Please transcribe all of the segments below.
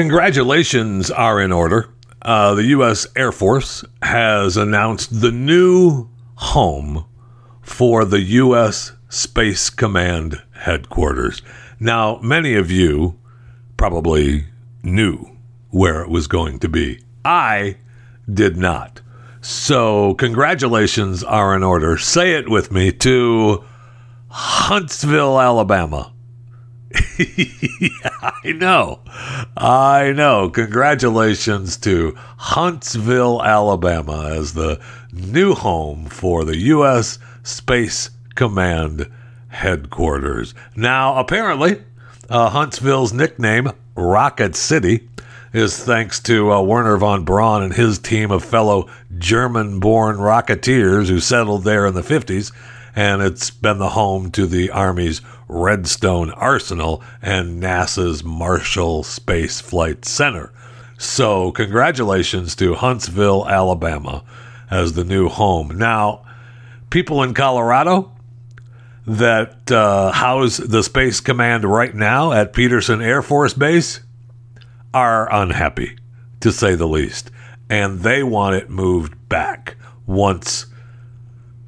Congratulations are in order. Uh, the U.S. Air Force has announced the new home for the U.S. Space Command headquarters. Now, many of you probably knew where it was going to be. I did not. So, congratulations are in order. Say it with me to Huntsville, Alabama. yeah, I know. I know. Congratulations to Huntsville, Alabama, as the new home for the U.S. Space Command headquarters. Now, apparently, uh, Huntsville's nickname, Rocket City, is thanks to uh, Wernher von Braun and his team of fellow German born rocketeers who settled there in the 50s. And it's been the home to the Army's Redstone Arsenal and NASA's Marshall Space Flight Center. So, congratulations to Huntsville, Alabama, as the new home. Now, people in Colorado that uh, house the Space Command right now at Peterson Air Force Base are unhappy, to say the least. And they want it moved back once,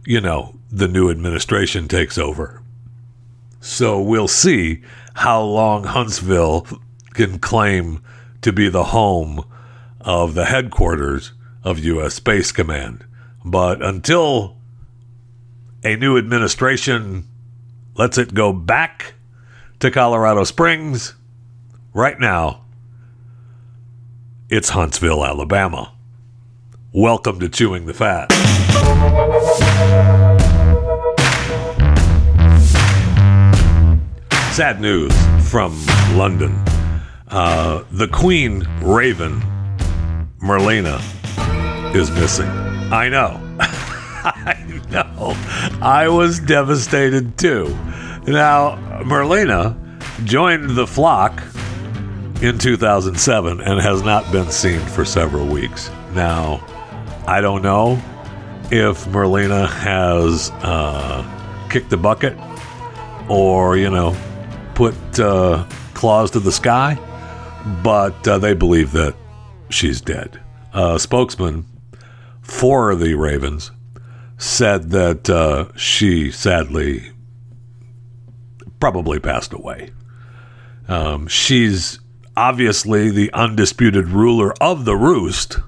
you know, the new administration takes over. So we'll see how long Huntsville can claim to be the home of the headquarters of U.S. Space Command. But until a new administration lets it go back to Colorado Springs, right now, it's Huntsville, Alabama. Welcome to Chewing the Fat. Sad news from London. Uh, the Queen Raven, Merlina, is missing. I know. I know. I was devastated too. Now, Merlina joined the flock in 2007 and has not been seen for several weeks. Now, I don't know if Merlina has uh, kicked the bucket or, you know, put uh, claws to the sky, but uh, they believe that she's dead. A spokesman for the Ravens said that uh, she sadly probably passed away. Um, she's obviously the undisputed ruler of the roost,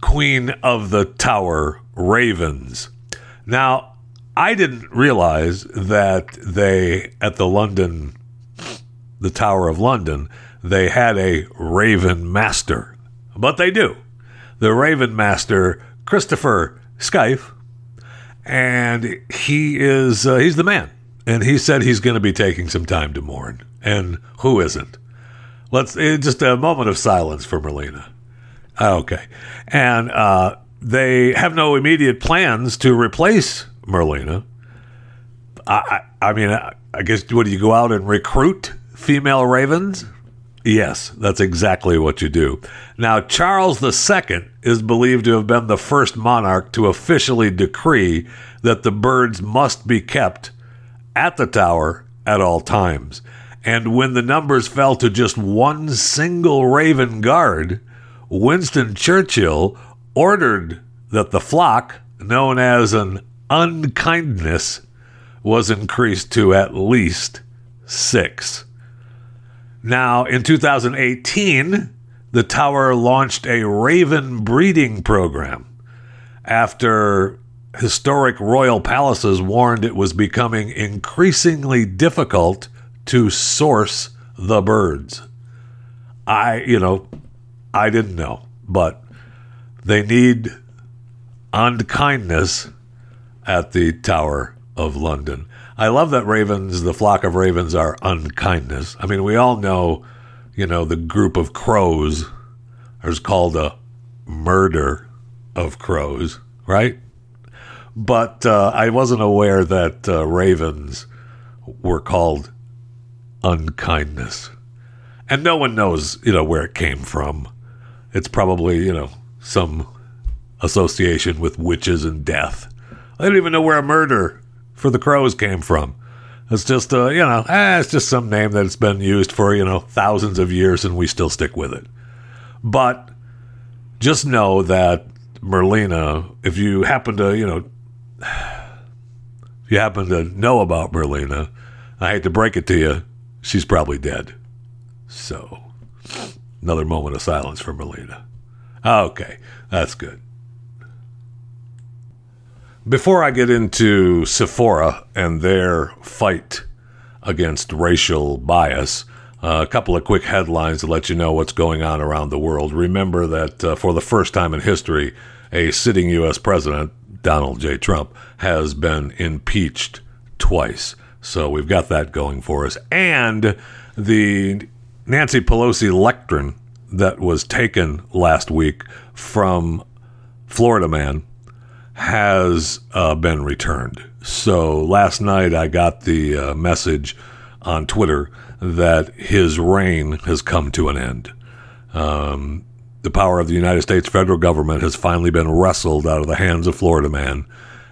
queen of the tower ravens. Now, I didn't realize that they, at the London, the Tower of London, they had a Raven Master. But they do. The Raven Master, Christopher Skaife, and he is, uh, he's the man. And he said he's going to be taking some time to mourn. And who isn't? Let's, eh, just a moment of silence for Merlina. Okay. And uh, they have no immediate plans to replace Merlina. I, I, mean, I, I guess, what do you go out and recruit female ravens? Yes, that's exactly what you do. Now, Charles II is believed to have been the first monarch to officially decree that the birds must be kept at the tower at all times. And when the numbers fell to just one single raven guard, Winston Churchill ordered that the flock, known as an unkindness was increased to at least six. Now, in 2018, the tower launched a raven breeding program after historic royal palaces warned it was becoming increasingly difficult to source the birds. I, you know, I didn't know, but they need unkindness at the Tower of London. I love that ravens, the flock of ravens, are unkindness. I mean, we all know, you know, the group of crows is called a murder of crows, right? But uh, I wasn't aware that uh, ravens were called unkindness. And no one knows, you know, where it came from. It's probably, you know, some association with witches and death. I don't even know where a murder for the crows came from. It's just, uh, you know, eh, it's just some name that's been used for, you know, thousands of years and we still stick with it. But just know that Merlina, if you happen to, you know, if you happen to know about Merlina, I hate to break it to you, she's probably dead. So, another moment of silence for Merlina. Okay, that's good. Before I get into Sephora and their fight against racial bias, uh, a couple of quick headlines to let you know what's going on around the world. Remember that uh, for the first time in history, a sitting U.S. president, Donald J. Trump, has been impeached twice. So we've got that going for us. And the Nancy Pelosi lectern that was taken last week from Florida Man has uh, been returned. So last night I got the uh, message on Twitter that his reign has come to an end. Um, the power of the United States federal government has finally been wrestled out of the hands of Florida Man,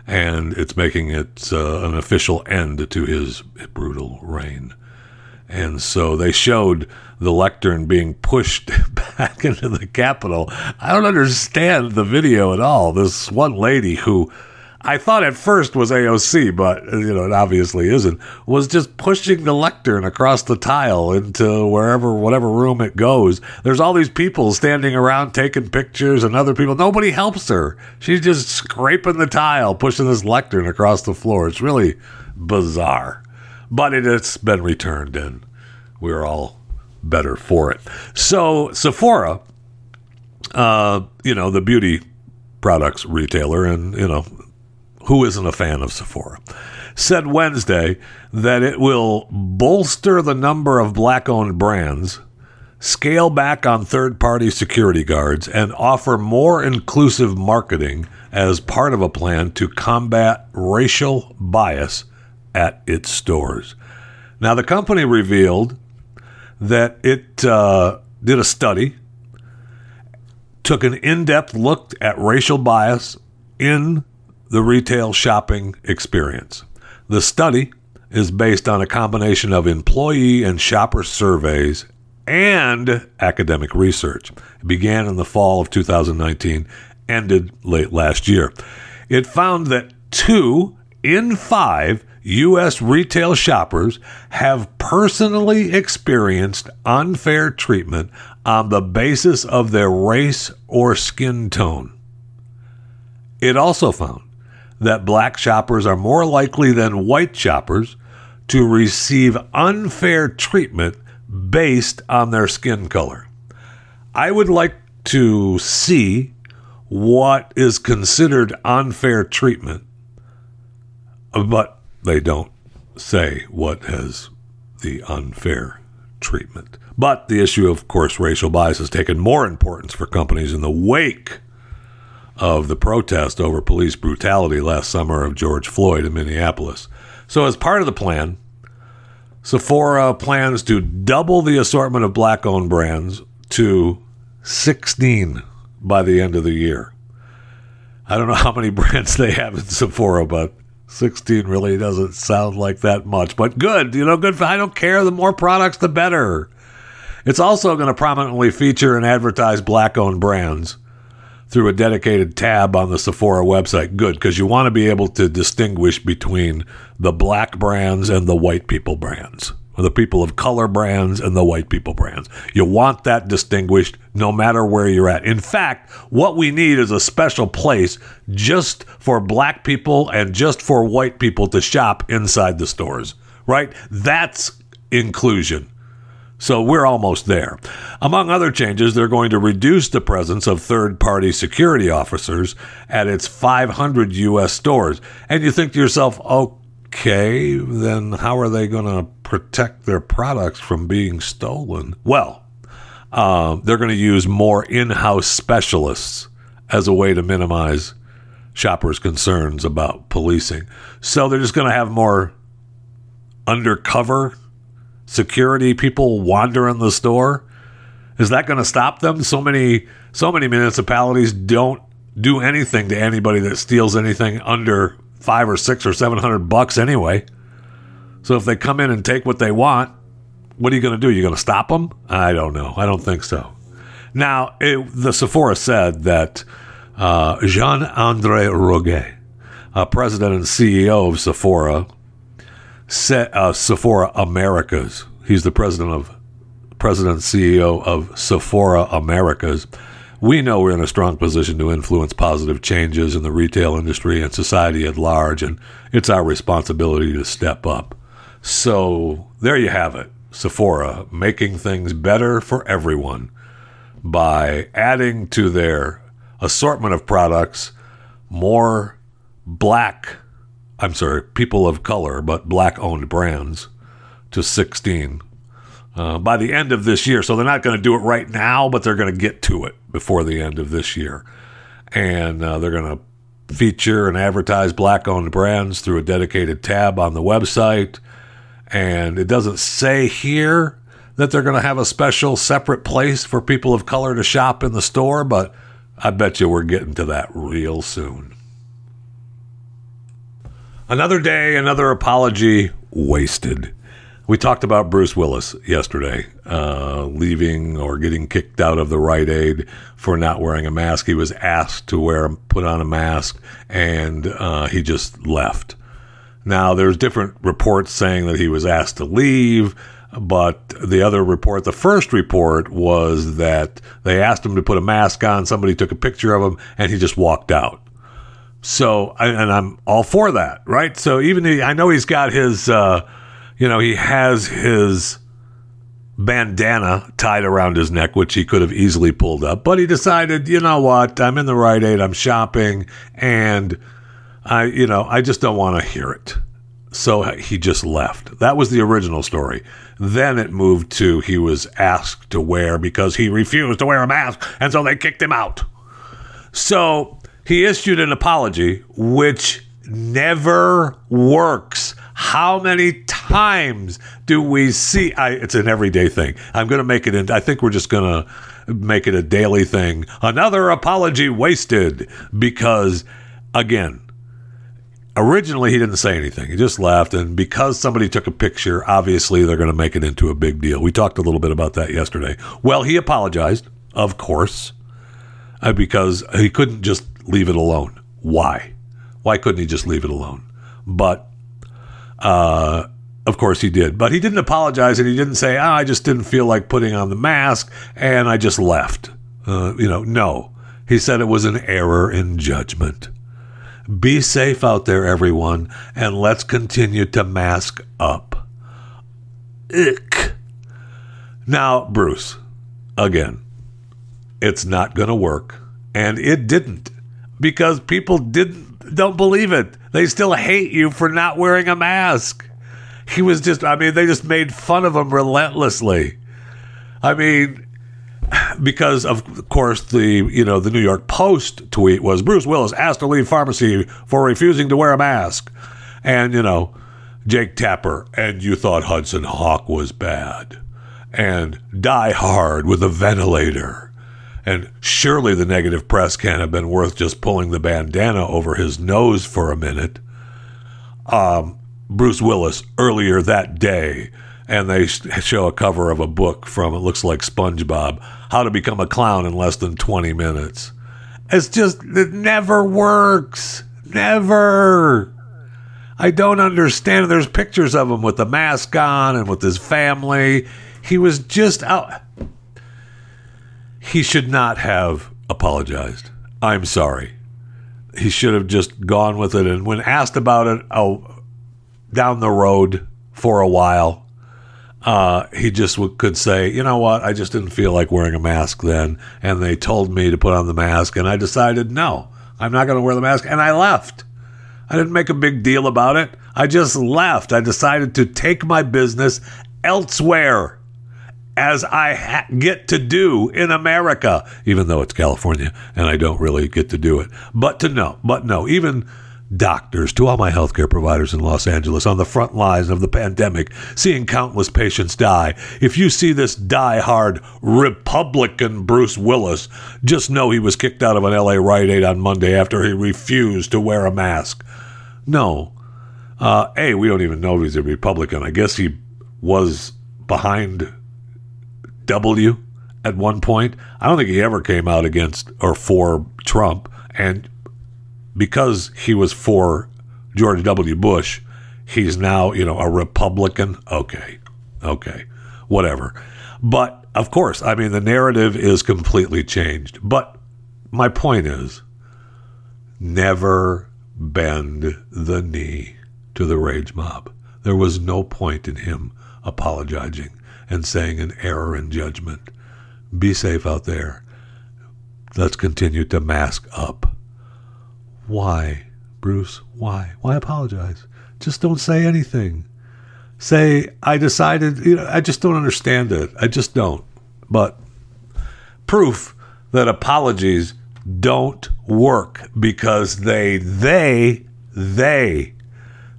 and it's making it uh, an official end to his brutal reign. And so they showed the lectern being pushed back into the Capitol. I don't understand the video at all. This one lady who I thought at first was AOC, but you know it obviously isn't. Was just pushing the lectern across the tile into wherever, whatever room it goes. There's all these people standing around taking pictures, and other people. Nobody helps her. She's just scraping the tile, pushing this lectern across the floor. It's really bizarre, but it, has been returned, and we're all better for it. So Sephora, uh, you know, the beauty products retailer, and you know who isn't a fan of Sephora, said Wednesday that it will bolster the number of black owned brands, scale back on third party security guards, and offer more inclusive marketing as part of a plan to combat racial bias at its stores. Now, the company revealed that it uh, did a study, took an in depth look at racial bias in the retail shopping experience. The study is based on a combination of employee and shopper surveys and academic research. It began in the fall of 2019, ended late last year. It found that two in five U.S. retail shoppers have personally experienced unfair treatment on the basis of their race or skin tone. It also found that black shoppers are more likely than white shoppers to receive unfair treatment based on their skin color. I would like to see what is considered unfair treatment, but they don't say what has the unfair treatment. But the issue, of course, racial bias has taken more importance for companies in the wake of the protest over police brutality last summer of George Floyd in Minneapolis. So, as part of the plan, Sephora plans to double the assortment of black owned brands to 16 by the end of the year. I don't know how many brands they have in Sephora, but 16 really doesn't sound like that much. But good, you know, good. I don't care. The more products, the better. It's also going to prominently feature and advertise black owned brands through a dedicated tab on the Sephora website. Good, because you want to be able to distinguish between the black brands and the white people brands, the people of color brands and the white people brands. You want that distinguished no matter where you're at. In fact, what we need is a special place just for black people and just for white people to shop inside the stores, right? That's inclusion. So we're almost there. Among other changes, they're going to reduce the presence of third party security officers at its 500 U.S. stores. And you think to yourself, oh, okay, then how are they going to protect their products from being stolen? Well, uh, they're going to use more in house specialists as a way to minimize shoppers' concerns about policing. So they're just going to have more undercover security people wander in the store? Is that going to stop them? So many so many municipalities don't do anything to anybody that steals anything under 5 or 6 or 700 bucks anyway. So if they come in and take what they want, what are you going to do? You're going to stop them? I don't know. I don't think so. Now, it, the Sephora said that uh, Jean Andre Rougeot, uh, president and CEO of Sephora, uh, Sephora Americas. He's the president of president CEO of Sephora Americas. We know we're in a strong position to influence positive changes in the retail industry and society at large, and it's our responsibility to step up. So there you have it. Sephora making things better for everyone by adding to their assortment of products more black, I'm sorry, people of color, but black owned brands to 16 uh, by the end of this year. So they're not going to do it right now, but they're going to get to it before the end of this year. And uh, they're going to feature and advertise black owned brands through a dedicated tab on the website. And it doesn't say here that they're going to have a special separate place for people of color to shop in the store, but I bet you we're getting to that real soon. Another day, another apology wasted. We talked about Bruce Willis yesterday, uh, leaving or getting kicked out of the Rite Aid for not wearing a mask. He was asked to wear, put on a mask, and uh, he just left. Now, there's different reports saying that he was asked to leave, but the other report, the first report, was that they asked him to put a mask on. Somebody took a picture of him, and he just walked out. So, and I'm all for that, right? So even I know he's got his, uh, you know, he has his bandana tied around his neck, which he could have easily pulled up, but he decided, you know what, I'm in the Rite Aid, I'm shopping, and I, you know, I just don't want to hear it. So he just left. That was the original story. Then it moved to he was asked to wear because he refused to wear a mask, and so they kicked him out. So he issued an apology, which never works. How many times do we see? I, it's an everyday thing. I'm going to make it in. I think we're just going to make it a daily thing. Another apology wasted because, again, originally he didn't say anything. He just laughed. And because somebody took a picture, obviously they're going to make it into a big deal. We talked a little bit about that yesterday. Well, he apologized, of course, uh, because he couldn't just leave it alone. Why? Why couldn't he just leave it alone? But, uh, of course he did. But he didn't apologize and he didn't say, oh, I just didn't feel like putting on the mask and I just left. Uh, you know, no. He said it was an error in judgment. Be safe out there, everyone, and let's continue to mask up. Ick. Now, Bruce, again, it's not going to work. And it didn't because people didn't don't believe it. They still hate you for not wearing a mask. He was just I mean they just made fun of him relentlessly. I mean because of course the you know the New York Post tweet was Bruce Willis asked to leave pharmacy for refusing to wear a mask. And you know Jake Tapper and you thought Hudson Hawk was bad. And Die Hard with a ventilator and surely the negative press can't have been worth just pulling the bandana over his nose for a minute. Um, Bruce Willis earlier that day, and they show a cover of a book from it looks like SpongeBob, How to Become a Clown in Less Than 20 Minutes. It's just, it never works. Never. I don't understand. There's pictures of him with the mask on and with his family. He was just out he should not have apologized. I'm sorry. He should have just gone with it. And when asked about it oh, down the road for a while, uh, he just w- could say, you know what, I just didn't feel like wearing a mask then. And they told me to put on the mask. And I decided, no, I'm not going to wear the mask. And I left. I didn't make a big deal about it. I just left. I decided to take my business elsewhere as I ha- get to do in America, even though it's California and I don't really get to do it. But to know, but no, even doctors, to all my healthcare providers in Los Angeles on the front lines of the pandemic, seeing countless patients die. If you see this die-hard Republican Bruce Willis, just know he was kicked out of an LA Rite Aid on Monday after he refused to wear a mask. No, Uh, a, we don't even know if he's a Republican. I guess he was behind W at one point. I don't think he ever came out against or for Trump. And because he was for George W. Bush, he's now, you know, a Republican. Okay. Okay. Whatever. But of course, I mean, the narrative is completely changed. But my point is never bend the knee to the rage mob. There was no point in him apologizing and saying an error in judgment. Be safe out there. Let's continue to mask up. Why, Bruce? Why? Why apologize? Just don't say anything. Say, I decided, you know, I just don't understand it. I just don't. But proof that apologies don't work because they, they, they,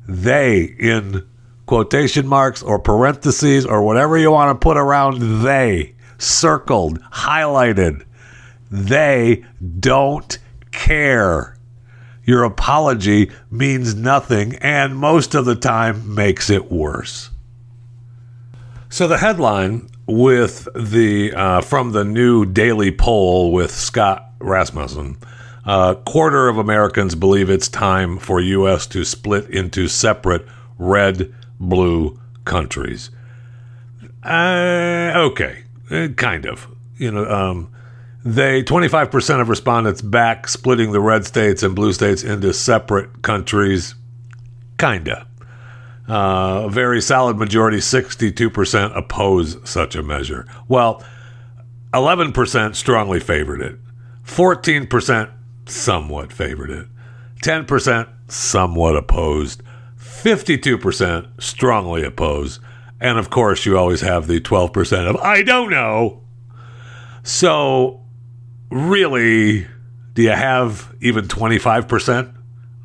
they in quotation marks or parentheses or whatever you want to put around they, circled, highlighted, they don't care. Your apology means nothing and most of the time makes it worse. So the headline with the uh, from the new daily poll with Scott Rasmussen, a uh, quarter of Americans believe it's time for U.S. to split into separate red blue countries. Uh, okay, uh, kind of. You know, um, they 25% of respondents back splitting the red states and blue states into separate countries. Kinda. Uh, a very solid majority, 62% oppose such a measure. Well, 11% strongly favored it. 14% somewhat favored it. 10% somewhat opposed. 52% strongly oppose. And of course, you always have the 12% of I don't know. So, really, do you have even 25%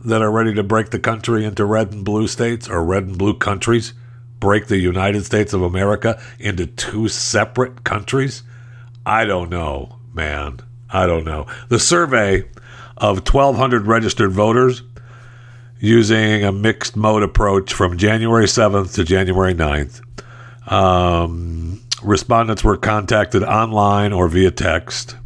that are ready to break the country into red and blue states or red and blue countries? Break the United States of America into two separate countries? I don't know, man. I don't know. The survey of 1,200 registered voters using a mixed mode approach from January 7th to January 9th. Um, respondents were contacted online or via text.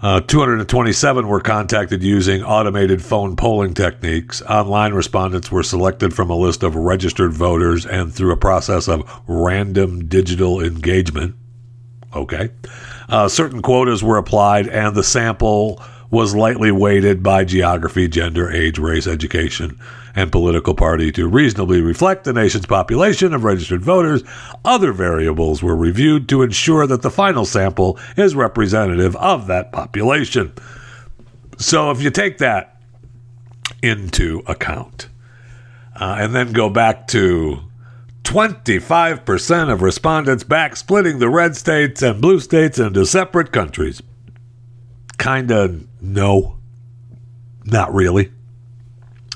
Uh, 227 were contacted using automated phone polling techniques. Online respondents were selected from a list of registered voters and through a process of random digital engagement. Okay. Uh, certain quotas were applied, and the sample was lightly weighted by geography, gender, age, race, education, and political party to reasonably reflect the nation's population of registered voters. Other variables were reviewed to ensure that the final sample is representative of that population. So if you take that into account uh, and then go back to 25% of respondents back splitting the red states and blue states into separate countries kind of no, not really.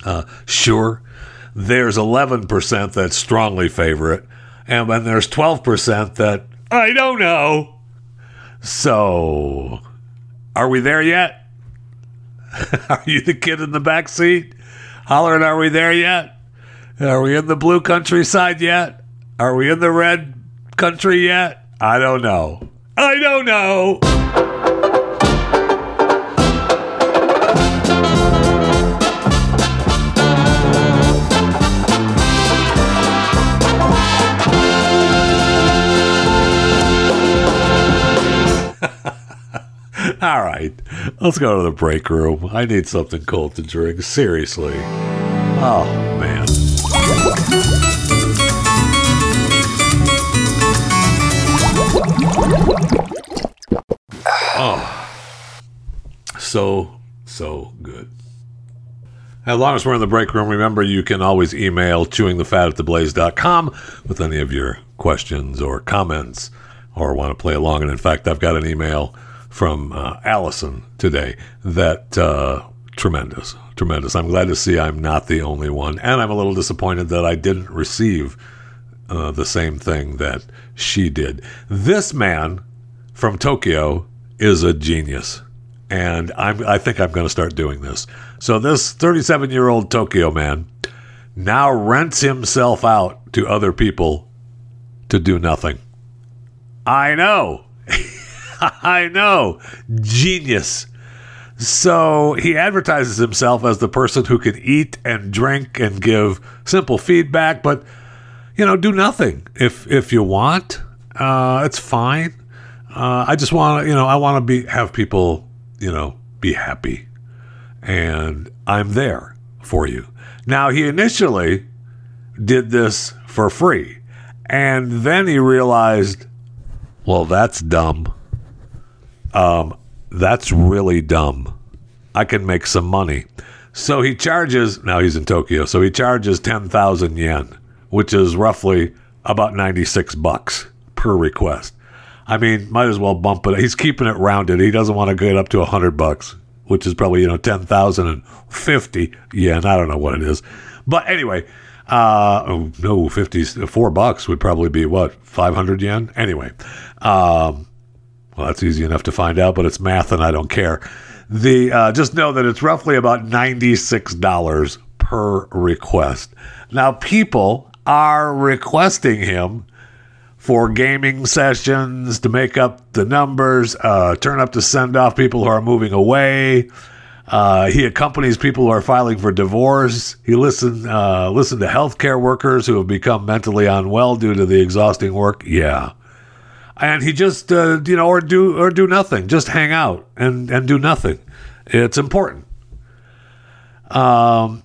Uh, sure, there's 11% that strongly favor it, and then there's 12% that I don't know. So, are we there yet? are you the kid in the back seat? Hollering, are we there yet? Are we in the blue countryside yet? Are we in the red country yet? I don't know. I don't know. All right, let's go to the break room. I need something cold to drink. Seriously. Oh, man. Oh, so, so good. As long as we're in the break room, remember you can always email chewingthefat at theblaze.com with any of your questions or comments or want to play along. And in fact, I've got an email from uh, Allison today that uh, tremendous, tremendous. I'm glad to see I'm not the only one, and I'm a little disappointed that I didn't receive uh, the same thing that she did. This man from Tokyo is a genius, and I'm, I think I'm going to start doing this. So this 37 year old Tokyo man now rents himself out to other people to do nothing. I know. I know. Genius. So he advertises himself as the person who can eat and drink and give simple feedback, but you know, do nothing if if you want. Uh, it's fine. Uh, I just want to, you know, I want to be have people, you know, be happy, and I'm there for you. Now he initially did this for free, and then he realized, well, that's dumb. Um, that's really dumb. I can make some money. So he charges, now he's in Tokyo, so he charges 10,000 yen, which is roughly about 96 bucks per request. I mean, might as well bump it. He's keeping it rounded. He doesn't want to get up to 100 bucks, which is probably, you know, 10,050 yen. I don't know what it is. But anyway, uh, oh, no, 50, four bucks would probably be what, 500 yen? Anyway, um, well, that's easy enough to find out, but it's math and I don't care. The uh, just know that it's roughly about ninety six dollars per request. Now, people are requesting him for gaming sessions to make up the numbers, uh, turn up to send off people who are moving away. Uh, he accompanies people who are filing for divorce. He listen uh, listen to healthcare workers who have become mentally unwell due to the exhausting work. Yeah, and he just uh, you know or do or do nothing. Just hang out and and do nothing. It's important. Um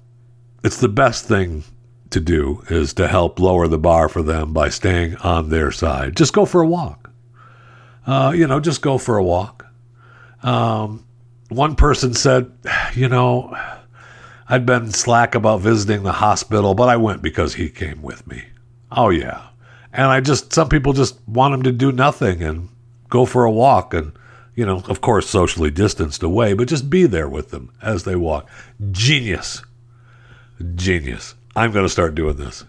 it's the best thing to do is to help lower the bar for them by staying on their side. Just go for a walk. Uh, you know just go for a walk. Um, one person said you know i'd been slack about visiting the hospital but i went because he came with me. Oh yeah and I just, some people just want them to do nothing and go for a walk and, you know, of course, socially distanced away, but just be there with them as they walk. Genius. Genius. I'm going to start doing this.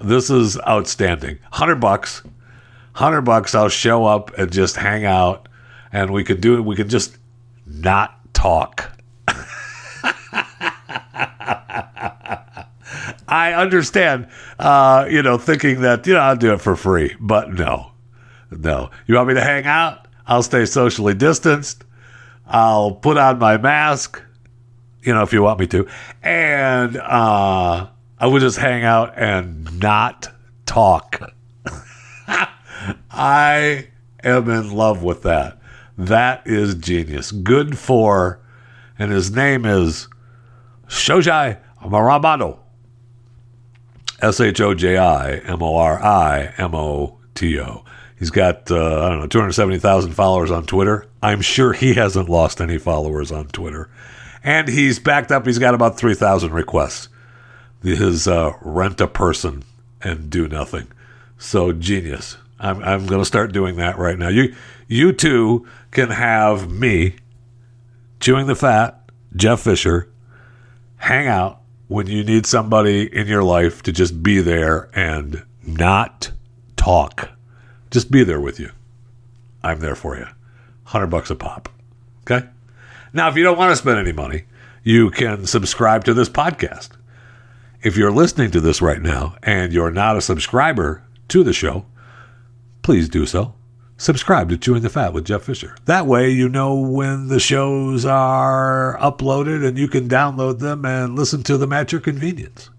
This is outstanding. 100 bucks. 100 bucks. I'll show up and just hang out and we can do it. We can just not talk. I understand, uh, you know, thinking that, you know, I'll do it for free. But no, no. You want me to hang out? I'll stay socially distanced. I'll put on my mask, you know, if you want me to. And uh, I will just hang out and not talk. I am in love with that. That is genius. Good for, and his name is Shoji Morimoto. S H O J I M O R I M O T O. He's got, uh, I don't know, 270,000 followers on Twitter. I'm sure he hasn't lost any followers on Twitter. And he's backed up, he's got about 3,000 requests. His uh, rent a person and do nothing. So genius. I'm, I'm going to start doing that right now. You, you two can have me, chewing the fat, Jeff Fisher, hang out when you need somebody in your life to just be there and not talk. Just be there with you. I'm there for you. 100 bucks a pop. Okay? Now, if you don't want to spend any money, you can subscribe to this podcast. If you're listening to this right now and you're not a subscriber to the show, please do so subscribe to Chewing the Fat with Jeff Fisher. That way, you know when the shows are uploaded and you can download them and listen to them at your convenience.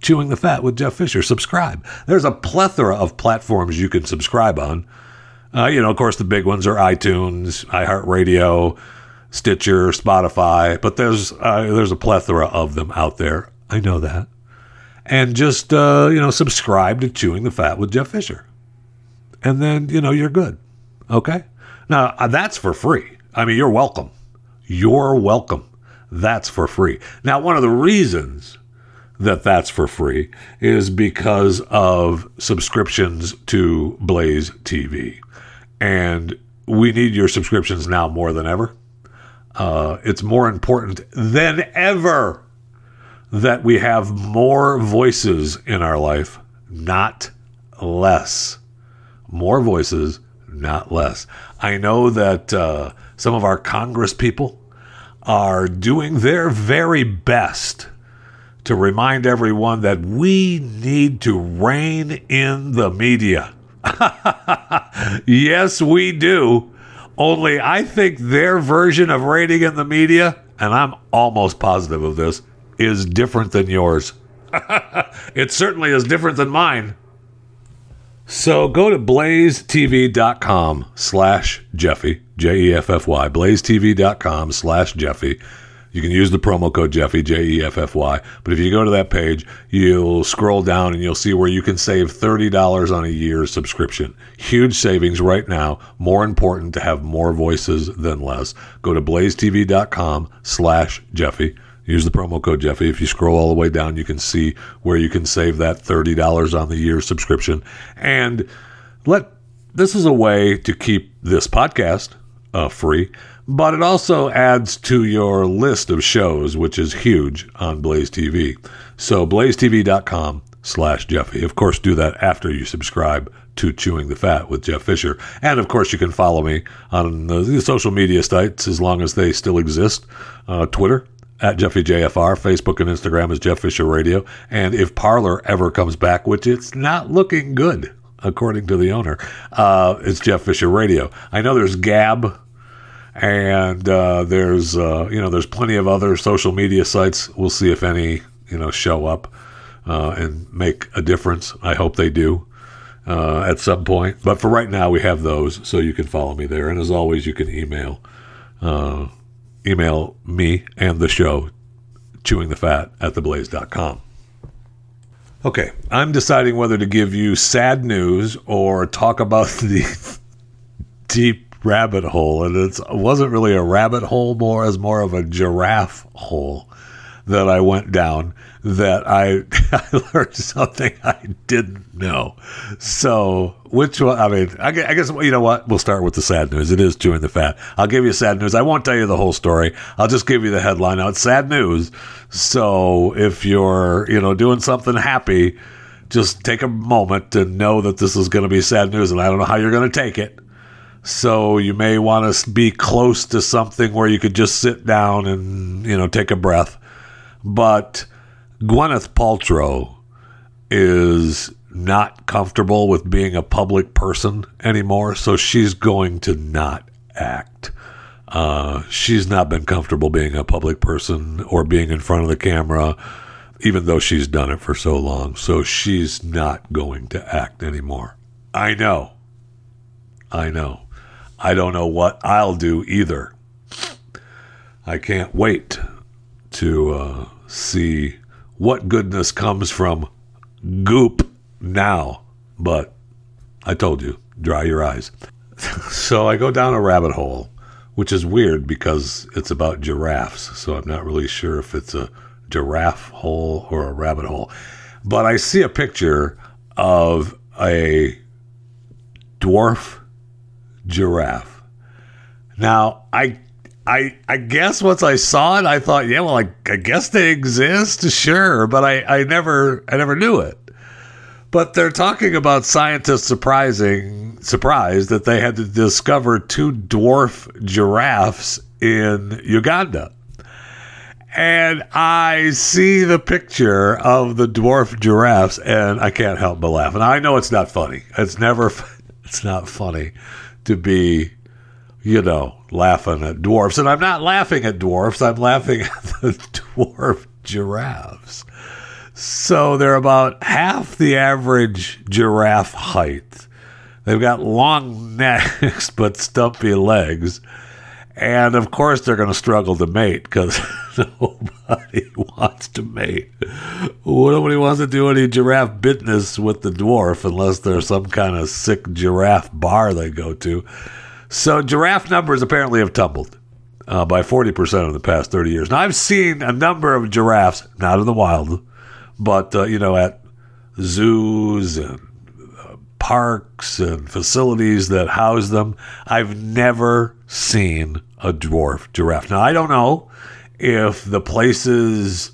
Chewing the Fat with Jeff Fisher. Subscribe. There's a plethora of platforms you can subscribe on. Uh, you know, of course, the big ones are iTunes, iHeartRadio, Stitcher, Spotify, but there's uh, there's a plethora of them out there. I know that. And just uh, you know, subscribe to Chewing the Fat with Jeff Fisher and then you know you're good. Okay. Now uh, that's for free. I mean, you're welcome. You're welcome. That's for free. Now, one of the reasons that that's for free is because of subscriptions to Blaze TV, and we need your subscriptions now more than ever. Uh, it's more important than ever that we have more voices in our life, not less more voices, not less. I know that uh, some of our Congress people are doing their very best to remind everyone that we need to rein in the media. yes, we do. Only I think their version of reining in the media, and I'm almost positive of this, is different than yours. it certainly is different than mine. So go to blazetv.com slash Jeffy, J E F F Y, blazetv.com slash Jeffy. You can use the promo code Jeffy, J E F F Y. But if you go to that page, you'll scroll down and you'll see where you can save $30 on a year's subscription. Huge savings right now. More important to have more voices than less. Go to blazetv.com slash Jeffy. Use the promo code Jeffy. If you scroll all the way down, you can see where you can save that $30 on the year subscription. And let this is a way to keep this podcast uh, free, but it also adds to your list of shows, which is huge on Blaze TV. So blazetv.com slash Jeffy. Of course, do that after you subscribe to Chewing the Fat with Jeff Fisher. And of course, you can follow me on the social media sites as long as they still exist. Uh, Twitter at Jeffy JFR. Facebook and Instagram is Jeff Fisher Radio. And if Parler ever comes back, which it's not looking good, according to the owner, uh, it's Jeff Fisher Radio. I know there's Gab. And uh, there's uh, you know there's plenty of other social media sites. We'll see if any you know show up uh, and make a difference. I hope they do uh, at some point. But for right now, we have those, so you can follow me there. And as always, you can email uh, email me and the show, chewingthefat at theblaze.com. Okay, I'm deciding whether to give you sad news or talk about the deep rabbit hole. And it wasn't really a rabbit hole, more as more of a giraffe hole that I went down that I, I learned something I didn't know. So, which one? I mean, I guess, you know what? We'll start with the sad news. It is chewing the fat. I'll give you sad news. I won't tell you the whole story. I'll just give you the headline. Now, it's sad news. So, if you're, you know, doing something happy, just take a moment to know that this is going to be sad news. And I don't know how you're going to take it. So you may want to be close to something where you could just sit down and, you know, take a breath. But Gwyneth Paltrow is not comfortable with being a public person anymore, so she's going to not act. Uh, she's not been comfortable being a public person or being in front of the camera, even though she's done it for so long. So she's not going to act anymore. I know. I know. I don't know what I'll do either. I can't wait to uh, see what goodness comes from goop now. But I told you, dry your eyes. so I go down a rabbit hole, which is weird because it's about giraffes. So I'm not really sure if it's a giraffe hole or a rabbit hole. But I see a picture of a dwarf giraffe. Now, I I I guess once I saw it, I thought, yeah, well, I, I guess they exist, sure, but I, I never I never knew it. But they're talking about scientists surprising surprised that they had to discover two dwarf giraffes in Uganda. And I see the picture of the dwarf giraffes, and I can't help but laugh. And I know it's not funny. It's never. It's not funny to be, you know, laughing at dwarfs. And I'm not laughing at dwarfs, I'm laughing at the dwarf giraffes. So they're about half the average giraffe height. They've got long necks but stumpy legs. And of course, they're going to struggle to mate because nobody wants to mate. Nobody wants to do any giraffe business with the dwarf unless there's some kind of sick giraffe bar they go to. So, giraffe numbers apparently have tumbled uh, by 40% in the past 30 years. Now, I've seen a number of giraffes, not in the wild, but, uh, you know, at zoos and parks and facilities that house them. I've never seen a dwarf giraffe. Now, I don't know if the places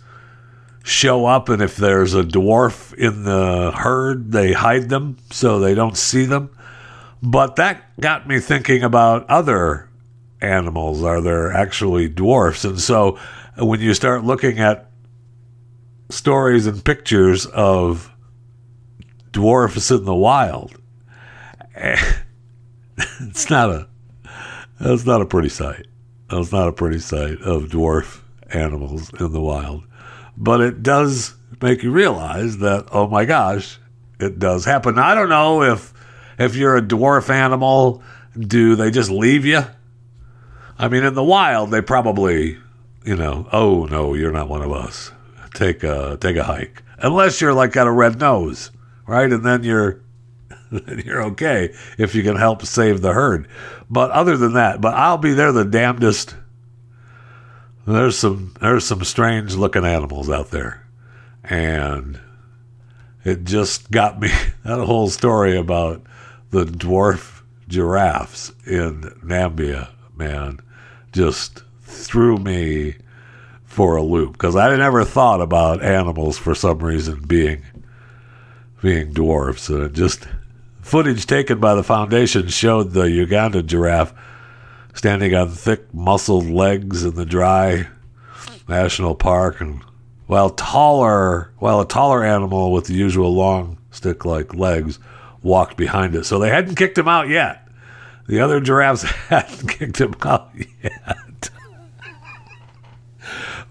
show up and if there's a dwarf in the herd, they hide them so they don't see them. But that got me thinking about other animals. Are there actually dwarfs? And so when you start looking at stories and pictures of dwarfs in the wild. It's not a that's not a pretty sight. That's not a pretty sight of dwarf animals in the wild. But it does make you realize that oh my gosh, it does happen. I don't know if if you're a dwarf animal, do they just leave you? I mean, in the wild, they probably, you know, oh no, you're not one of us. Take a take a hike, unless you're like got a red nose, right? And then you're then you're okay if you can help save the herd. But other than that, but I'll be there the damnedest. There's some there's some strange looking animals out there, and it just got me that whole story about the dwarf giraffes in Nambia, man, just threw me for a loop. Because I never thought about animals for some reason being being dwarfs, and just footage taken by the foundation showed the Uganda giraffe standing on thick, muscled legs in the dry national park, and while taller, while a taller animal with the usual long stick-like legs walked behind us. So they hadn't kicked him out yet. The other giraffes hadn't kicked him out yet.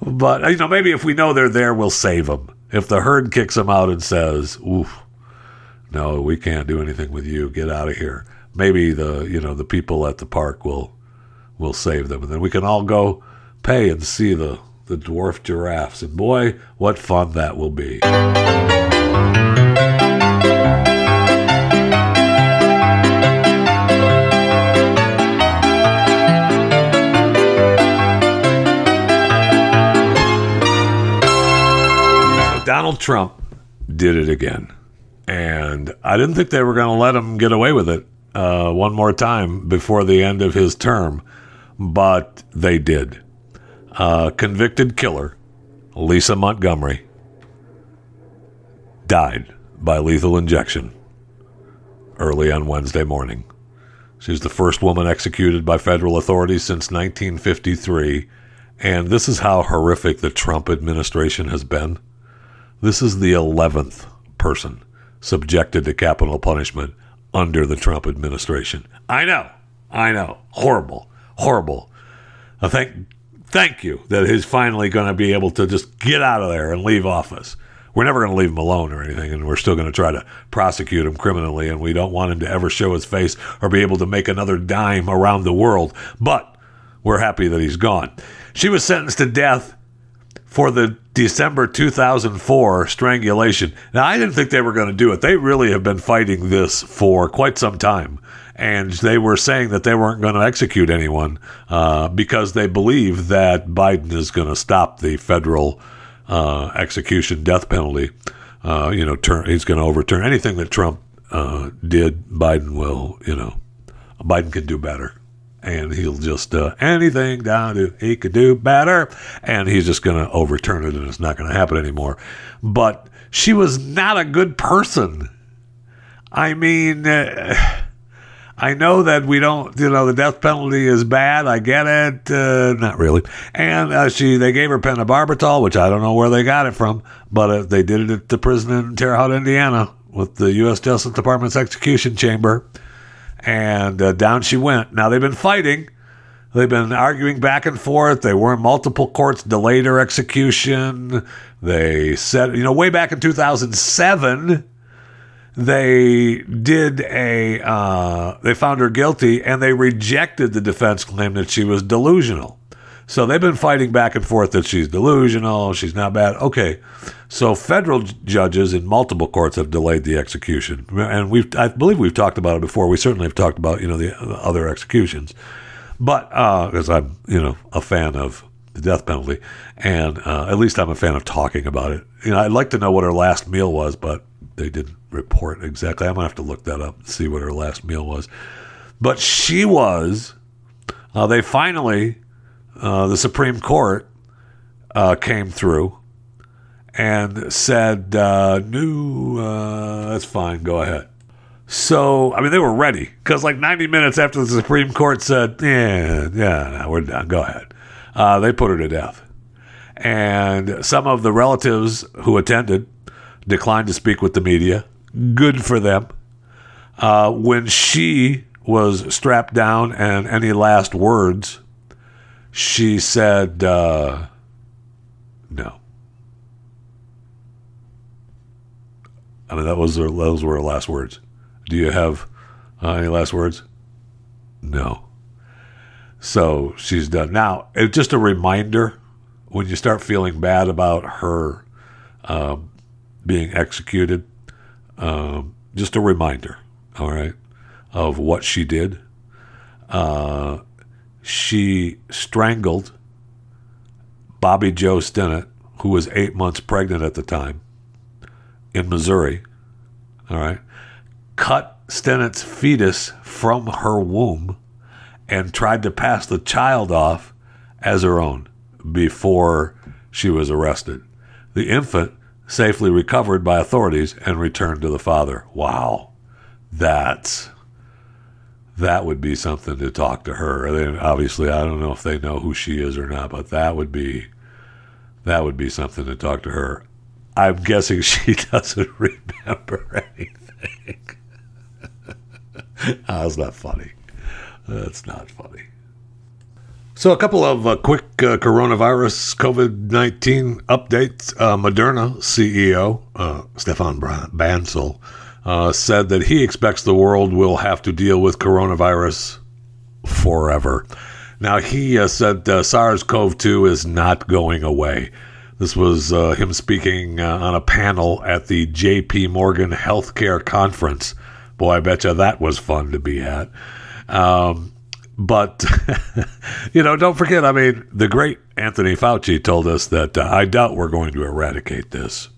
but you know, maybe if we know they're there, we'll save them. If the herd kicks them out and says, "Oof, no, we can't do anything with you. Get out of here." Maybe the you know the people at the park will will save them, and then we can all go pay and see the the dwarf giraffes. And boy, what fun that will be! Donald Trump did it again. And I didn't think they were going to let him get away with it uh, one more time before the end of his term, but they did. Uh, convicted killer, Lisa Montgomery, died by lethal injection early on Wednesday morning. She's the first woman executed by federal authorities since 1953. And this is how horrific the Trump administration has been. This is the 11th person subjected to capital punishment under the Trump administration. I know. I know. Horrible. Horrible. I thank thank you that he's finally going to be able to just get out of there and leave office. We're never going to leave him alone or anything, and we're still going to try to prosecute him criminally, and we don't want him to ever show his face or be able to make another dime around the world. But we're happy that he's gone. She was sentenced to death for the December 2004 strangulation. Now, I didn't think they were going to do it. They really have been fighting this for quite some time. And they were saying that they weren't going to execute anyone uh, because they believe that Biden is going to stop the federal uh, execution death penalty. Uh, you know, turn, he's going to overturn anything that Trump uh, did. Biden will, you know, Biden can do better and he'll just uh, anything down to he could do better, and he's just going to overturn it, and it's not going to happen anymore. But she was not a good person. I mean, uh, I know that we don't, you know, the death penalty is bad. I get it, uh, not really. And uh, she, they gave her pentobarbital, which I don't know where they got it from, but uh, they did it at the prison in Terre Haute, Indiana, with the U.S. Justice Department's execution chamber and uh, down she went. Now they've been fighting. They've been arguing back and forth. They were in multiple courts, delayed her execution. They said, you know, way back in 2007, they did a, uh, they found her guilty and they rejected the defense claim that she was delusional. So they've been fighting back and forth that she's delusional, she's not bad. Okay, so federal judges in multiple courts have delayed the execution, and we've I believe we've talked about it before. We certainly have talked about you know the other executions, but because uh, I'm you know a fan of the death penalty, and uh, at least I'm a fan of talking about it. You know, I'd like to know what her last meal was, but they didn't report exactly. I'm gonna have to look that up and see what her last meal was. But she was. Uh, they finally uh, the Supreme Court uh, came through and said, uh, "No, uh, that's fine. Go ahead." So, I mean, they were ready because, like, 90 minutes after the Supreme Court said, "Yeah, yeah, no, we're done. Go ahead," uh, they put her to death. And some of the relatives who attended declined to speak with the media. Good for them. When she was strapped down and any last words, she said, uh, no. I mean, that was her, those were her last words. Do you have uh, any last words? No. So she's done. Now, it's just a reminder when you start feeling bad about her um, being executed, um, just a reminder, all right, of what she did. Uh, she strangled Bobbie Jo Stinnett, who was eight months pregnant at the time, in Missouri. All right. Cut Stinnett's fetus from her womb and tried to pass the child off as her own before she was arrested. The infant safely recovered by authorities and returned to the father. Wow. That's that would be something to talk to her. And obviously, I don't know if they know who she is or not, but that would be that would be something to talk to her. I'm guessing she doesn't remember anything. That's not funny. That's not funny. So, a couple of uh, quick uh, coronavirus COVID 19 updates. Uh, Moderna CEO uh, Stefan Bancel uh, said that he expects the world will have to deal with coronavirus forever. Now, he uh, said SARS CoV 2 is not going away. This was him speaking on a panel at the JP Morgan Healthcare Conference. Boy, I bet you that was fun to be at. Um, but, you know, don't forget, I mean, the great Anthony Fauci told us that uh, I doubt we're going to eradicate this.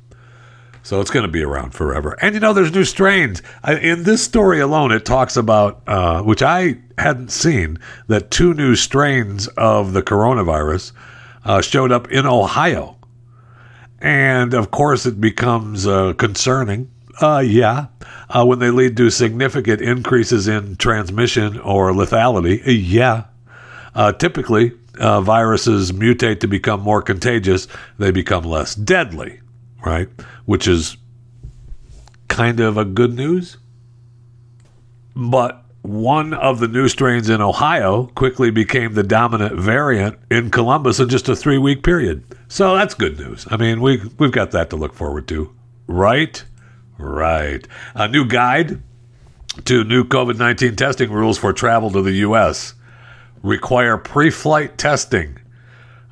So it's going to be around forever. And, you know, there's new strains. In this story alone, it talks about, uh, which I hadn't seen, that two new strains of the coronavirus uh, showed up in Ohio. And, of course, it becomes uh, concerning uh, yeah. Uh, when they lead to significant increases in transmission or lethality, yeah. Uh, typically, uh, viruses mutate to become more contagious. They become less deadly, right? Which is kind of a good news. But one of the new strains in Ohio quickly became the dominant variant in Columbus in just a three week period. So that's good news. I mean, we, we've got that to look forward to, right? Right. A new guide to new COVID 19 testing rules for travel to the U.S. require pre flight testing.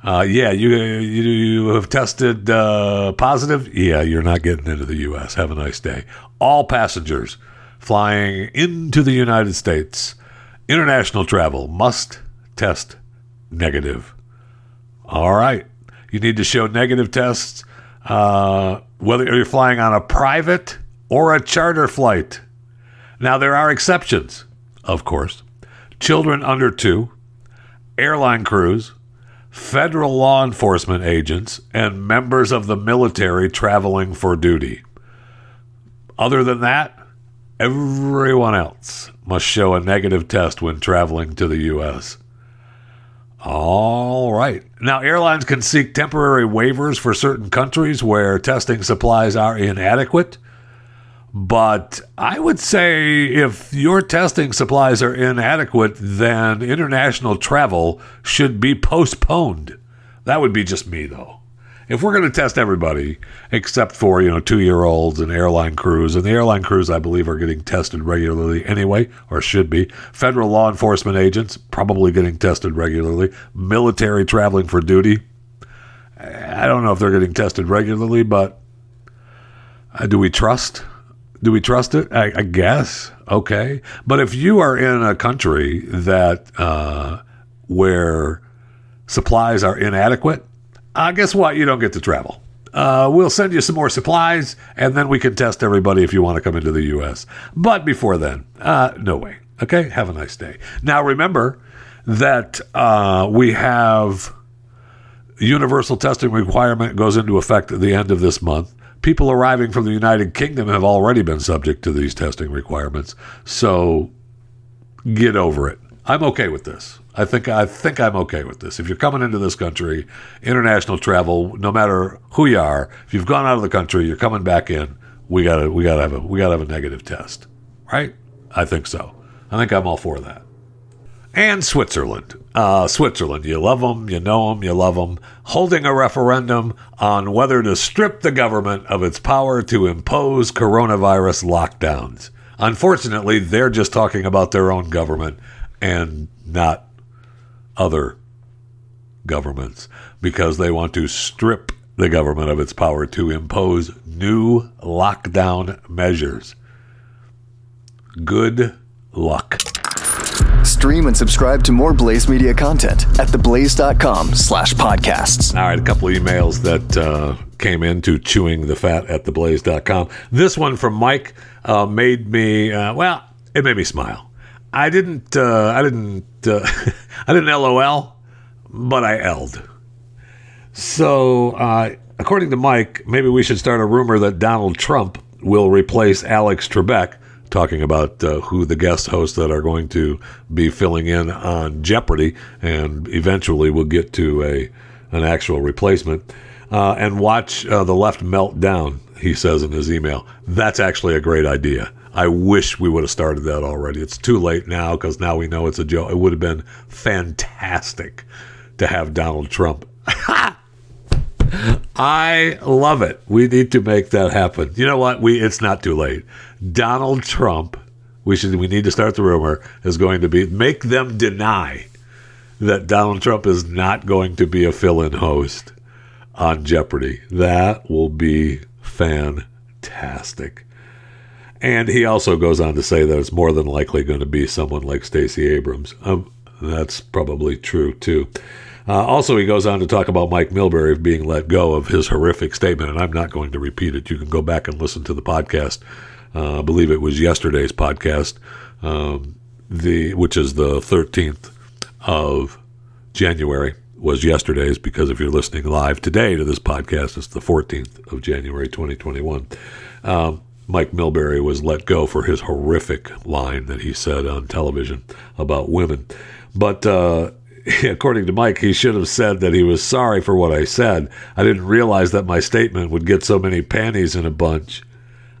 Uh, yeah, you, you, you have tested uh, positive. Yeah, you're not getting into the U.S. Have a nice day. All passengers flying into the United States, international travel must test negative. All right. You need to show negative tests uh, whether you're flying on a private or a charter flight. Now, there are exceptions, of course. Children under two, airline crews, federal law enforcement agents, and members of the military traveling for duty. Other than that, everyone else must show a negative test when traveling to the U.S. All right. Now, airlines can seek temporary waivers for certain countries where testing supplies are inadequate. But I would say if your testing supplies are inadequate, then international travel should be postponed. That would be just me, though. If we're going to test everybody except for you know two year olds and airline crews and the airline crews i believe are getting tested regularly anyway or should be. Federal law enforcement agents probably getting tested regularly. Military traveling for duty i don't know if they're getting tested regularly but uh, do we trust do we trust it I, I, guess okay but if you are in a country that uh, where supplies are inadequate uh, guess what? You don't get to travel. Uh, we'll send you some more supplies, and then we can test everybody if you want to come into the U.S. But before then, uh, no way. Okay, have a nice day. Now remember that uh, we have universal testing requirement goes into effect at the end of this month. People arriving from the United Kingdom have already been subject to these testing requirements, so get over it. I'm okay with this. I think I think I'm okay with this. If you're coming into this country, international travel, no matter who you are, if you've gone out of the country, you're coming back in. We gotta we gotta have a we gotta have a negative test, right? I think so. I think I'm all for that. And Switzerland. Uh, Switzerland, you love them, you know them, you love them. Holding a referendum on whether to strip the government of its power to impose coronavirus lockdowns. Unfortunately, they're just talking about their own government and not other governments because they want to strip the government of its power to impose new lockdown measures. Good luck. Stream and subscribe to more Blaze Media content at theblaze.com slash podcasts. All right, a couple emails that uh, came in to chewing the fat at theblaze.com. This one from Mike uh, made me, uh, well, it made me smile. I didn't, uh, I didn't, uh, I didn't LOL, but I L'd. So, uh, according to Mike, maybe we should start a rumor that Donald Trump will replace Alex Trebek talking about uh, who the guest hosts that are going to be filling in on Jeopardy, and eventually we'll get to a an actual replacement. Uh, and watch uh, the left melt down. He says in his email. That's actually a great idea. I wish we would have started that already. It's too late now because now we know it's a joke. It would have been fantastic to have Donald Trump. I love it. We need to make that happen. You know what? We it's not too late. Donald Trump, we should we need to start the rumor is going to be make them deny that Donald Trump is not going to be a fill-in host on Jeopardy. That will be fantastic. And he also goes on to say that it's more than likely going to be someone like Stacey Abrams. Um, that's probably true too. Uh, also, he goes on to talk about Mike Milbury being let go of his horrific statement, and I'm not going to repeat it. You can go back and listen to the podcast. Uh, I believe it was yesterday's podcast, um, the which is the 13th of January was yesterday's because if you're listening live today to this podcast, it's the 14th of January 2021. Um, Mike Milbury was let go for his horrific line that he said on television about women. But uh, according to Mike, he should have said that he was sorry for what I said. I didn't realize that my statement would get so many panties in a bunch.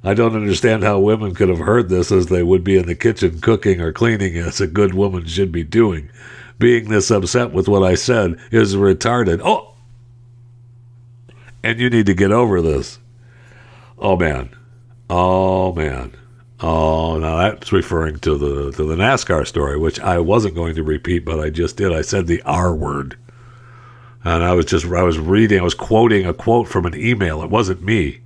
I don't understand how women could have heard this as they would be in the kitchen cooking or cleaning as a good woman should be doing. Being this upset with what I said is retarded. Oh! And you need to get over this. Oh, man. Oh, man. Oh, now that's referring to the to the NASCAR story, which I wasn't going to repeat, but I just did. I said the R word, and I was just I was reading, I was quoting a quote from an email. It wasn't me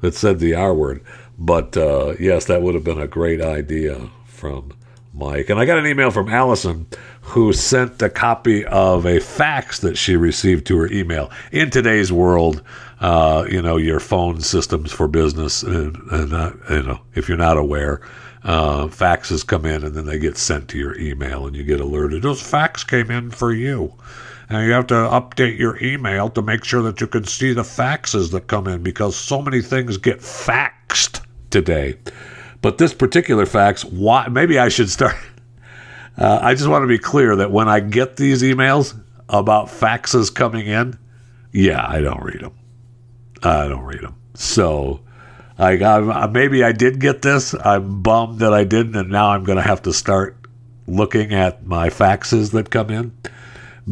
that said the R word, but uh, yes, that would have been a great idea from Mike. And I got an email from Allison who sent a copy of a fax that she received to her email. In today's world, uh, you know, your phone systems for business, and, and uh, you know, if you're not aware, uh, faxes come in and then they get sent to your email, and you get alerted. Those fax came in for you. And you have to update your email to make sure that you can see the faxes that come in because so many things get faxed today. But this particular fax, why? Maybe I should start. Uh, I just want to be clear that when I get these emails about faxes coming in, yeah, I don't read them. I don't read them. So, I got maybe I did get this. I'm bummed that I didn't, and now I'm going to have to start looking at my faxes that come in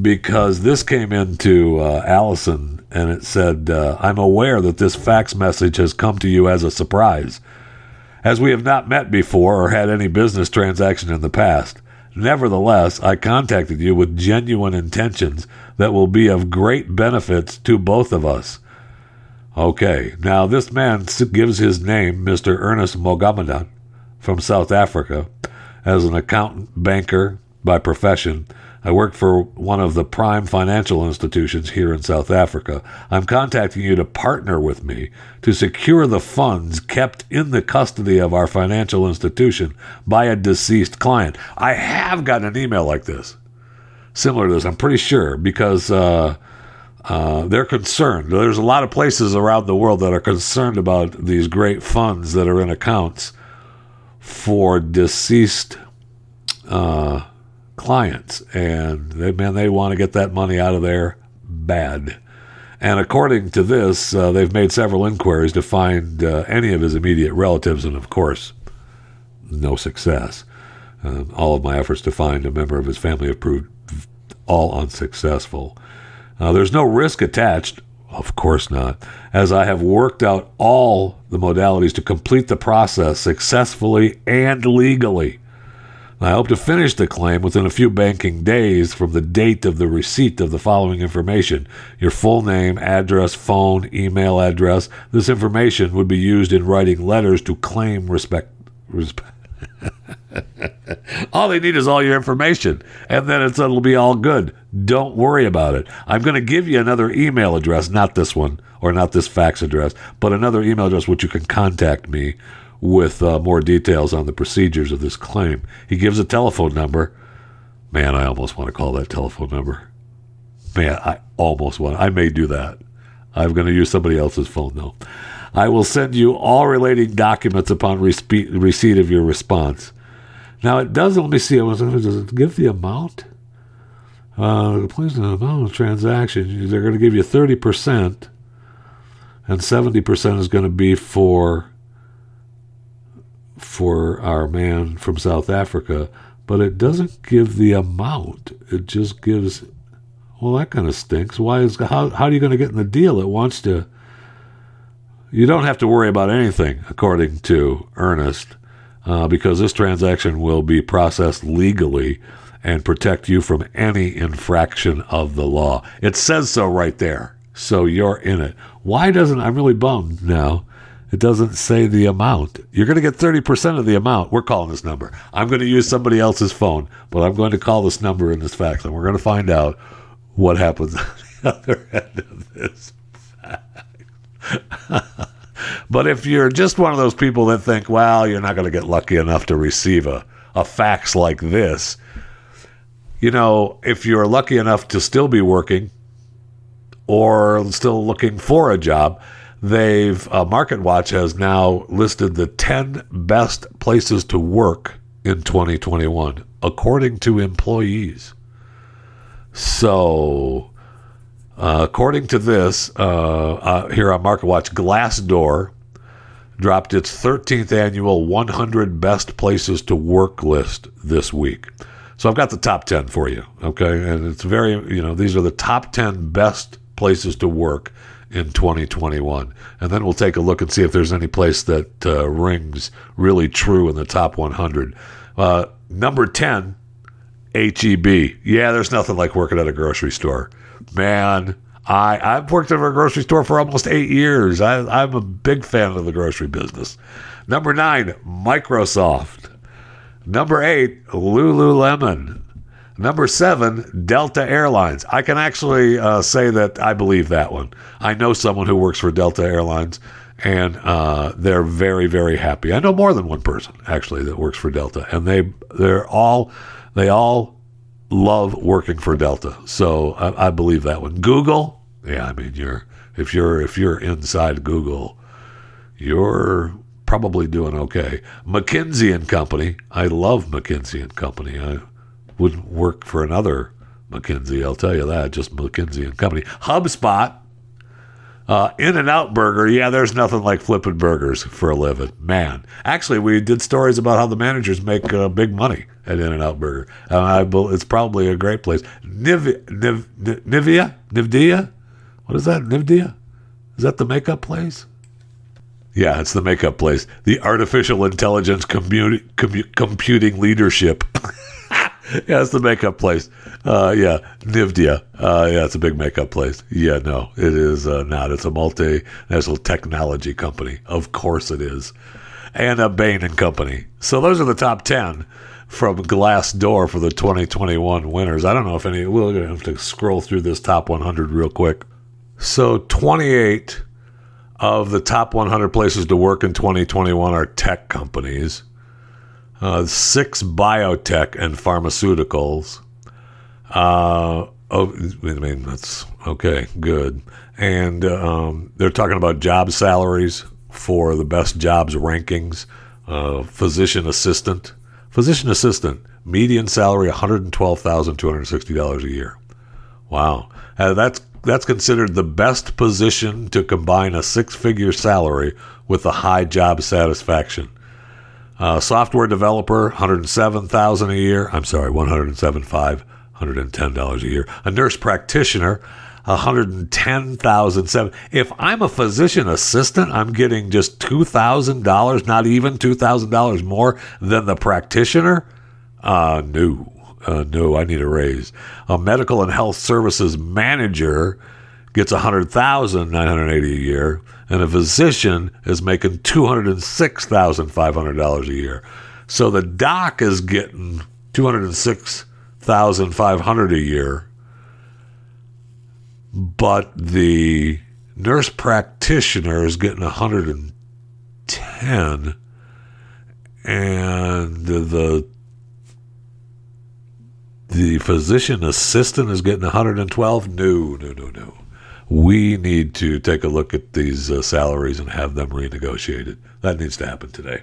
because this came into uh, Allison and it said, uh, "I'm aware that this fax message has come to you as a surprise." as we have not met before or had any business transaction in the past. Nevertheless, I contacted you with genuine intentions that will be of great benefits to both of us. Okay, now this man gives his name, Mr. Ernest Mogammadan, from South Africa, as an accountant, banker by profession, I work for one of the prime financial institutions here in South Africa. I'm contacting you to partner with me to secure the funds kept in the custody of our financial institution by a deceased client. I have gotten an email like this, similar to this, I'm pretty sure, because uh, uh, they're concerned. There's a lot of places around the world that are concerned about these great funds that are in accounts for deceased. Uh, clients, and they man they want to get that money out of there bad. And according to this, uh, they've made several inquiries to find uh, any of his immediate relatives, and of course, no success. Uh, all of my efforts to find a member of his family have proved all unsuccessful. Uh, there's no risk attached, of course not, as I have worked out all the modalities to complete the process successfully and legally. I hope to finish the claim within a few banking days from the date of the receipt of the following information your full name, address, phone, email address. This information would be used in writing letters to claim respect. respect. all they need is all your information, and then it'll be all good. Don't worry about it. I'm going to give you another email address, not this one or not this fax address, but another email address which you can contact me with uh, more details on the procedures of this claim. He gives a telephone number. Man, I almost want to call that telephone number. Man, I almost want. I may do that. I'm going to use somebody else's phone though. I will send you all relating documents upon receipt of your response. Now it does. Let me see. Does it give the amount? Uh, the amount of transaction. They're going to give you thirty percent, and seventy percent is going to be for for our man from South Africa, but it doesn't give the amount. It just gives. Well, that kind of stinks. Why is how how are you going to get in the deal? It wants to. You don't have to worry about anything, according to Ernest, uh, because this transaction will be processed legally and protect you from any infraction of the law. It says so right there. So you're in it. Why doesn't I'm really bummed now it doesn't say the amount. You're going to get 30% of the amount. We're calling this number. I'm going to use somebody else's phone, but I'm going to call this number in this fax, and we're going to find out what happens on the other end of this but if you're just one of those people that think, well, you're not going to get lucky enough to receive a, a fax like this, you know, if you're lucky enough to still be working or still looking for a job, they've uh, Market Watch has now listed the 10 best places to work in 2021 according to employees. So, uh, according to this, uh, uh here on Market Watch, Glassdoor dropped its 13th annual 100 best places to work list this week. So I've got the top 10 for you, okay? And it's very, you know, these are the top 10 best places to work in 2021. And then we'll take a look and see if there's any place that uh, rings really true in the top 100. Uh, number 10, HEB. Yeah, there's nothing like working at a grocery store. Man, I, I've worked at a grocery store for almost eight years. I, I'm a big fan of the grocery business. Number nine, Microsoft. Number eight, Lululemon. Number seven, Delta Airlines. I can actually uh, say that I believe that one. I know someone who works for Delta Airlines, and uh, they're very, very happy. I know more than one person actually that works for Delta, and they they're all they all love working for Delta. So I, I believe that one. Google, yeah, I mean you're if you're if you're inside Google, you're probably doing okay. McKinsey and Company. I love McKinsey and Company. I wouldn't work for another McKinsey. I'll tell you that. Just McKinsey and Company. HubSpot. Uh, In and Out Burger, yeah, there's nothing like flipping burgers for a living. Man, actually, we did stories about how the managers make uh, big money at In and Out Burger. Uh, it's probably a great place. Nivea, Niv, Nivea, Nivea, what is that? Nivea, is that the makeup place? Yeah, it's the makeup place. The artificial intelligence commu- commu- computing leadership. yeah, it's the makeup place. Uh, yeah, Nivea. Uh, yeah, it's a big makeup place. Yeah, no, it is uh, not. It's a multinational technology company. Of course it is. And a Bain and Company. So those are the top 10 from Glassdoor for the 2021 winners. I don't know if any, we're going to have to scroll through this top 100 real quick. So 28 of the top 100 places to work in 2021 are tech companies uh, six biotech and pharmaceuticals. Uh, oh, I mean, that's okay, good. And um, they're talking about job salaries for the best jobs rankings. Uh, physician assistant. Physician assistant median salary $112,260 a year. Wow. Uh, that's that's considered the best position to combine a six-figure salary with a high job satisfaction. Uh, software developer, 107,000 a year. I'm sorry, 107.5, $110 a year. A nurse practitioner, 110,007. If I'm a physician assistant, I'm getting just $2,000, not even $2,000 more than the practitioner. Uh, no, uh, no, I need a raise. A medical and health services manager gets 100,980 a year, and a physician is making $206,500 a year. So the doc is getting 206,500 a year, but the nurse practitioner is getting 110 and the the physician assistant is getting 112 no no no no we need to take a look at these uh, salaries and have them renegotiated. That needs to happen today.